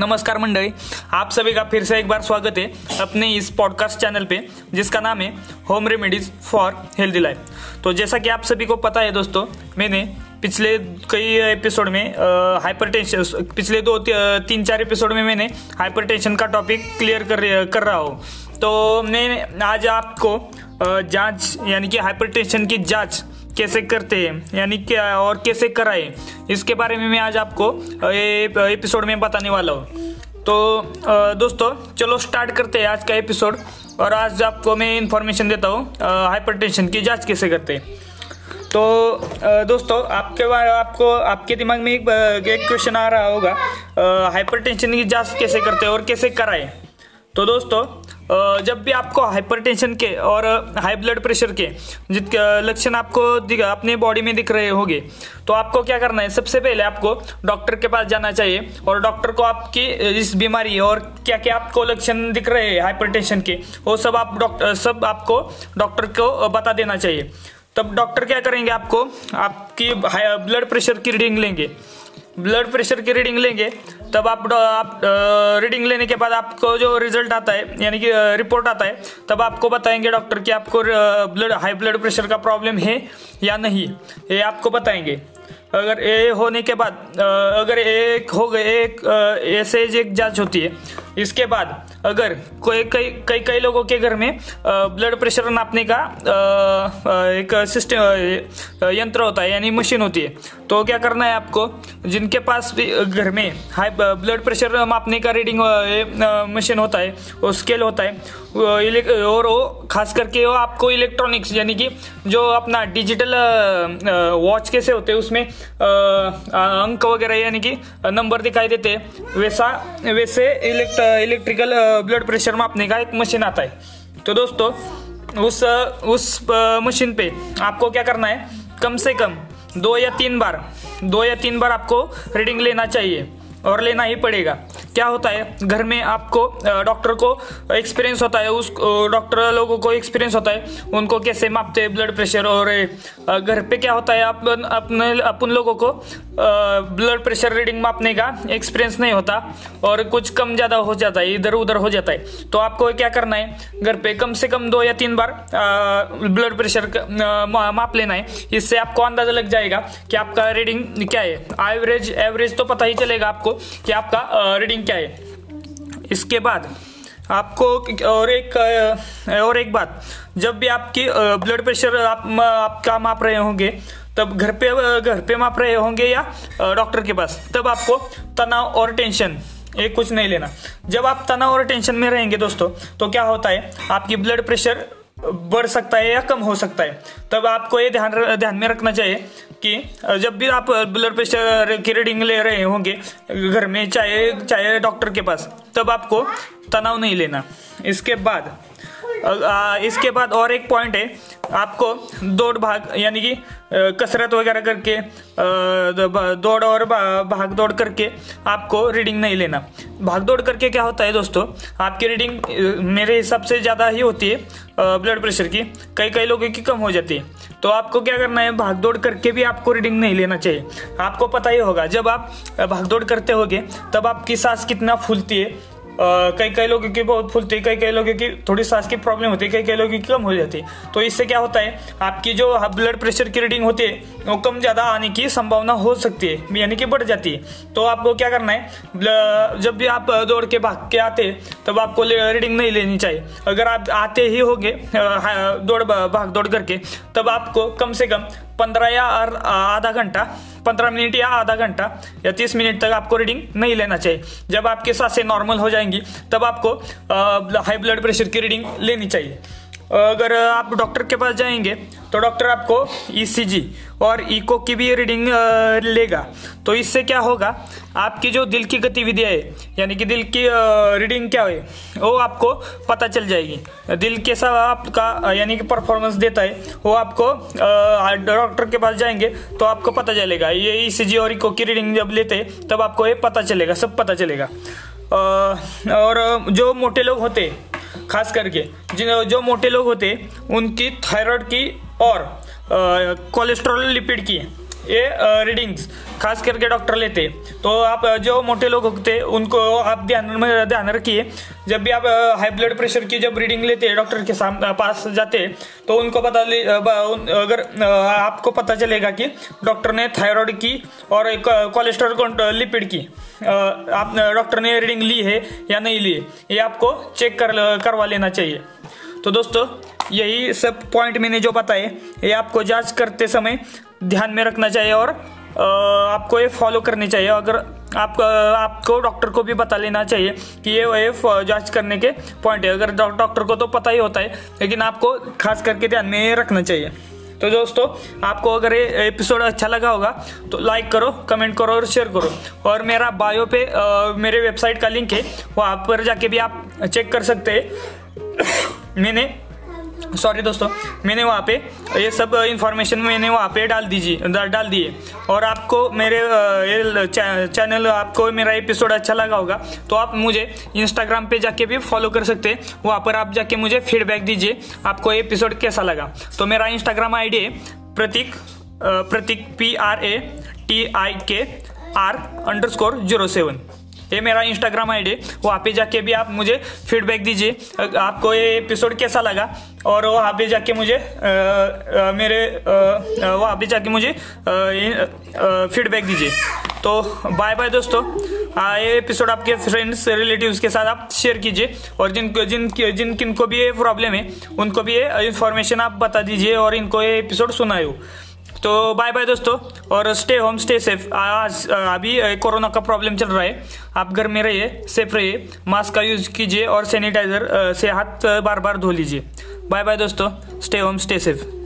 नमस्कार मंडळी, आप सभी का फिर से एक बार स्वागत है अपने इस पॉडकास्ट चैनल पे, जिसका नाम है home remedies for healthy life तो जैसा कि आप सभी को पता है दोस्तों, मैंने पिछले कई एपिसोड में हाइपरटेंशन पिछले दो तीन, चार एपिसोड में मैंने हाइपरटेंशन का टॉपिक क्लियर कर कर रहा हूँ। तो मैं आज आपको जाँच, यानी कि हाइपरटेंशन की जाँच कैसे करते हैं यानी क्या और कैसे कराए इसके बारे में मैं आज आपको एपिसोड में बताने वाला हूँ। तो दोस्तों चलो स्टार्ट करते हैं आज का एपिसोड और आज आपको मैं इंफॉर्मेशन देता हूँ हाइपरटेंशन की जाँच कैसे करते हैं। तो दोस्तों आपके आपको आपके दिमाग में एक, क्वेश्चन आ रहा होगा हाइपरटेंशन की जाँच कैसे करते हैं और कैसे कराए। तो दोस्तों जब भी आपको हाइपरटेंशन के और हाई ब्लड प्रेशर के जित लक्षण आपको अपने बॉडी में दिख रहे होंगे तो आपको क्या करना है? सबसे पहले आपको डॉक्टर के पास जाना चाहिए और डॉक्टर को आपकी इस बीमारी और क्या क्या आपको लक्षण दिख रहे हैं हाइपरटेंशन के, वो सब आप डॉक्टर सब आपको डॉक्टर को बता देना चाहिए। तब डॉक्टर क्या करेंगे आपको, आपकी ब्लड प्रेशर की रीडिंग लेंगे। ब्लड प्रेशर की रीडिंग लेंगे, तब आप आप रीडिंग लेने के बाद आपको जो रिज़ल्ट आता है, यानी कि रिपोर्ट आता है, तब आपको बताएँगे डॉक्टर कि आपको ब्लड हाई ब्लड प्रेशर का प्रॉब्लम है या नहीं। ये आपको बताएँगे। अगर ए होने के बाद अगर एक हो गए, एक ऐसे एक जाँच होती है, इसके बाद अगर कोई, कई कई कई लोगों के घर में ब्लड प्रेशर नापने का एक सिस्टम यंत्र होता है, यानी मशीन होती है तो क्या करना है आपको? जिनके पास भी घर में हाई ब्लड प्रेशर मापने का रीडिंग मशीन होता है, वो स्केल होता है और वो खास करके वो आपको इलेक्ट्रॉनिक्स यानी कि जो अपना डिजिटल वॉच कैसे होते हैं, उसमें अंक वगैरह, यानी कि नंबर दिखाई देते हैं, वैसा, वैसे इलेक्ट इलेक्ट्रिकल ब्लड प्रेशर मापने का एक मशीन आता है। तो दोस्तों, उस उस मशीन पे आपको क्या करना है, कम से कम दो या तीन बार, दो या तीन बार आपको रीडिंग लेना चाहिए और लेना ही पड़ेगा। क्या होता है? घर में आपको डॉक्टर को एक्सपीरियंस होता है, उस डॉक्टर लोगों को एक्सपीरियंस होता है, उनको कैसे मापते हैं ब्लड प्रेशर और घर पे क्या होता है, आप, अपने, अपन लोगों को ब्लड प्रेशर रीडिंग मापने का एक्सपीरियंस नहीं होता और कुछ कम ज़्यादा हो जाता है, इधर उधर हो जाता है। तो आपको क्या करना है, घर पे कम से कम दो या तीन बार ब्लड प्रेशर माप लेना है, इससे आपको अंदाज़ा लग जाएगा कि आपका रीडिंग क्या है। एवरेज एवरेज तो पता ही चलेगा आपको कि आपका रीडिंग क्या है? इसके बाद आपको और एक और एक बात, जब भी आपकी ब्लड प्रेशर आप आपका माप रहे होंगे, तब घर पे घर पे माप रहे होंगे या डॉक्टर के पास, तब आपको तनाव और टेंशन एक कुछ नहीं लेना। जब आप तनाव और टेंशन में रहेंगे दोस्तों तो क्या होता है, आपकी ब्लड प्रेशर बढ़ सकता है या कम हो सकता है। तब आपको ये ध्यान ध्यान में रखना चाहिए कि जब भी आप ब्लड प्रेशर की रीडिंग ले रहे होंगे, घर में, चाहे चाहे डॉक्टर के पास, तब आपको तनाव नहीं लेना। इसके बाद इसके बाद और एक पॉइंट है। आपको दौड़ भाग, यानी कि कसरत वगैरह करके दौड़ और भाग दौड़ करके आपको रीडिंग नहीं लेना। भाग दौड़ करके क्या होता है दोस्तों? आपकी रीडिंग मेरे हिसाब से ज़्यादा ही होती है ब्लड प्रेशर की। कई कई लोगों की कम हो जाती है। तो आपको क्या करना है? भाग दौड़ करके भी आपको रीडिंग नहीं लेना चाहिए। आपको पता ही होगा, जब आप भाग दौड़ करते होगे, तब आपकी सांस कितना फूलती है कई कई लोगों की बहुत फूलती है कई कई लोगों की थोड़ी सांस की प्रॉब्लम होती है कई कई लोगों की कम हो जाती। है तो इससे क्या होता है, आपकी जो ब्लड प्रेशर की रीडिंग होती है, वो कम ज़्यादा आने की संभावना हो सकती है, यानी कि बढ़ जाती है। तो आपको क्या करना है जब भी आप दौड़ के भाग के आते तब आपको रीडिंग नहीं लेनी चाहिए। अगर आप आते ही होंगे दौड़, भाग दौड़ करके, तब आपको कम से कम पंद्रह या आधा घंटा, पंद्रह मिनट या आधा घंटा या तीस मिनट तक आपको रीडिंग नहीं लेना चाहिए। जब आपके साँसें नॉर्मल हो जाएँगी, तब आपको हाई ब्लड प्रेशर की रीडिंग लेनी चाहिए। अगर आप डॉक्टर के पास जाएँगे तो डॉक्टर आपको ईसीजी e और इको की भी रीडिंग लेगा। तो इससे क्या होगा, आपकी जो दिल की गतिविधियाँ है, यानी कि दिल की रीडिंग क्या है, वो आपको पता चल जाएगी। दिल कैसा आपका, यानी कि परफॉर्मेंस देता है, वो आपको डॉक्टर के पास जाएँगे तो आपको पता चलेगा। ये ईसीजी e और इको की रीडिंग जब लेते हैं, तब आपको ये पता चलेगा, सब पता चलेगा। और जो मोटे लोग होते खास करके जिन जो मोटे लोग होते उनकी थायराइड की और कोलेस्ट्रॉल लिपिड की। ये रीडिंग्स खास करके डॉक्टर लेते। तो आप जो मोटे लोग होते, उनको आप ध्यान में ध्यान रखिए। जब भी आप हाई ब्लड प्रेशर की जब रीडिंग लेते हैं डॉक्टर के साम पास जाते तो उनको पता अगर आपको पता चलेगा कि डॉक्टर ने थायराइड की और एक कोलेस्ट्रॉल लिपिड की आप डॉक्टर ने रीडिंग ली है या नहीं ली, ये आपको चेक कर करवा लेना चाहिए। तो दोस्तों, यही सब पॉइंट मैंने जो बताए, ये आपको जाँच करते समय ध्यान में रखना चाहिए और आपको ये फॉलो करनी चाहिए। अगर आप आपको डॉक्टर को भी बता लेना चाहिए कि ये ये जाँच करने के पॉइंट है। अगर डॉक्टर को तो पता ही होता है लेकिन आपको खास करके ध्यान में रखना चाहिए। तो दोस्तों आपको अगर ये एपिसोड अच्छा लगा होगा तो लाइक करो कमेंट करो और शेयर करो। और मेरा बायो पे अ, मेरे वेबसाइट का लिंक है वहाँ पर जाके भी आप चेक कर सकते हैं। मैंने सॉरी दोस्तों, मैंने वहाँ पे ये सब इंफॉर्मेशन मैंने वहाँ पे डाल दीजिए डाल दिए। और आपको मेरे ये चैनल आपको मेरा एपिसोड अच्छा लगा होगा तो आप मुझे इंस्टाग्राम पे जाके भी फॉलो कर सकते हैं। वहाँ पर आप जाके मुझे फीडबैक दीजिए, आपको एपिसोड कैसा लगा। तो मेरा इंस्टाग्राम आईडी है Prateek Prateek P R A T I K R underscore zero seven ये मेरा इंस्टाग्राम आईडी वहाँ पे जाके भी आप मुझे फीडबैक दीजिए। आपको ये एपिसोड कैसा लगा? और वहाँ पे जाके मुझे अ, अ, मेरे वहाँ पे जाके मुझे फीडबैक दीजिए। तो बाय बाय दोस्तों। आ, ये एपिसोड आपके फ्रेंड्स रिलेटिव्स के साथ आप शेयर कीजिए। और जिन जिन जिन किन को भी ये प्रॉब्लम है उनको भी ये इन्फॉर्मेशन आप बता दीजिए और इनको ये एपिसोड सुनाए तो बाय बाय दोस्तों, और स्टे होम स्टे सेफ़ आज अभी कोरोना का प्रॉब्लम चल रहा है। आप घर में रहिए सेफ़ रहिए मास्क का यूज़ कीजिए और सैनिटाइजर से हाथ बार बार धो लीजिए। बाय बाय दोस्तों स्टे होम स्टे सेफ़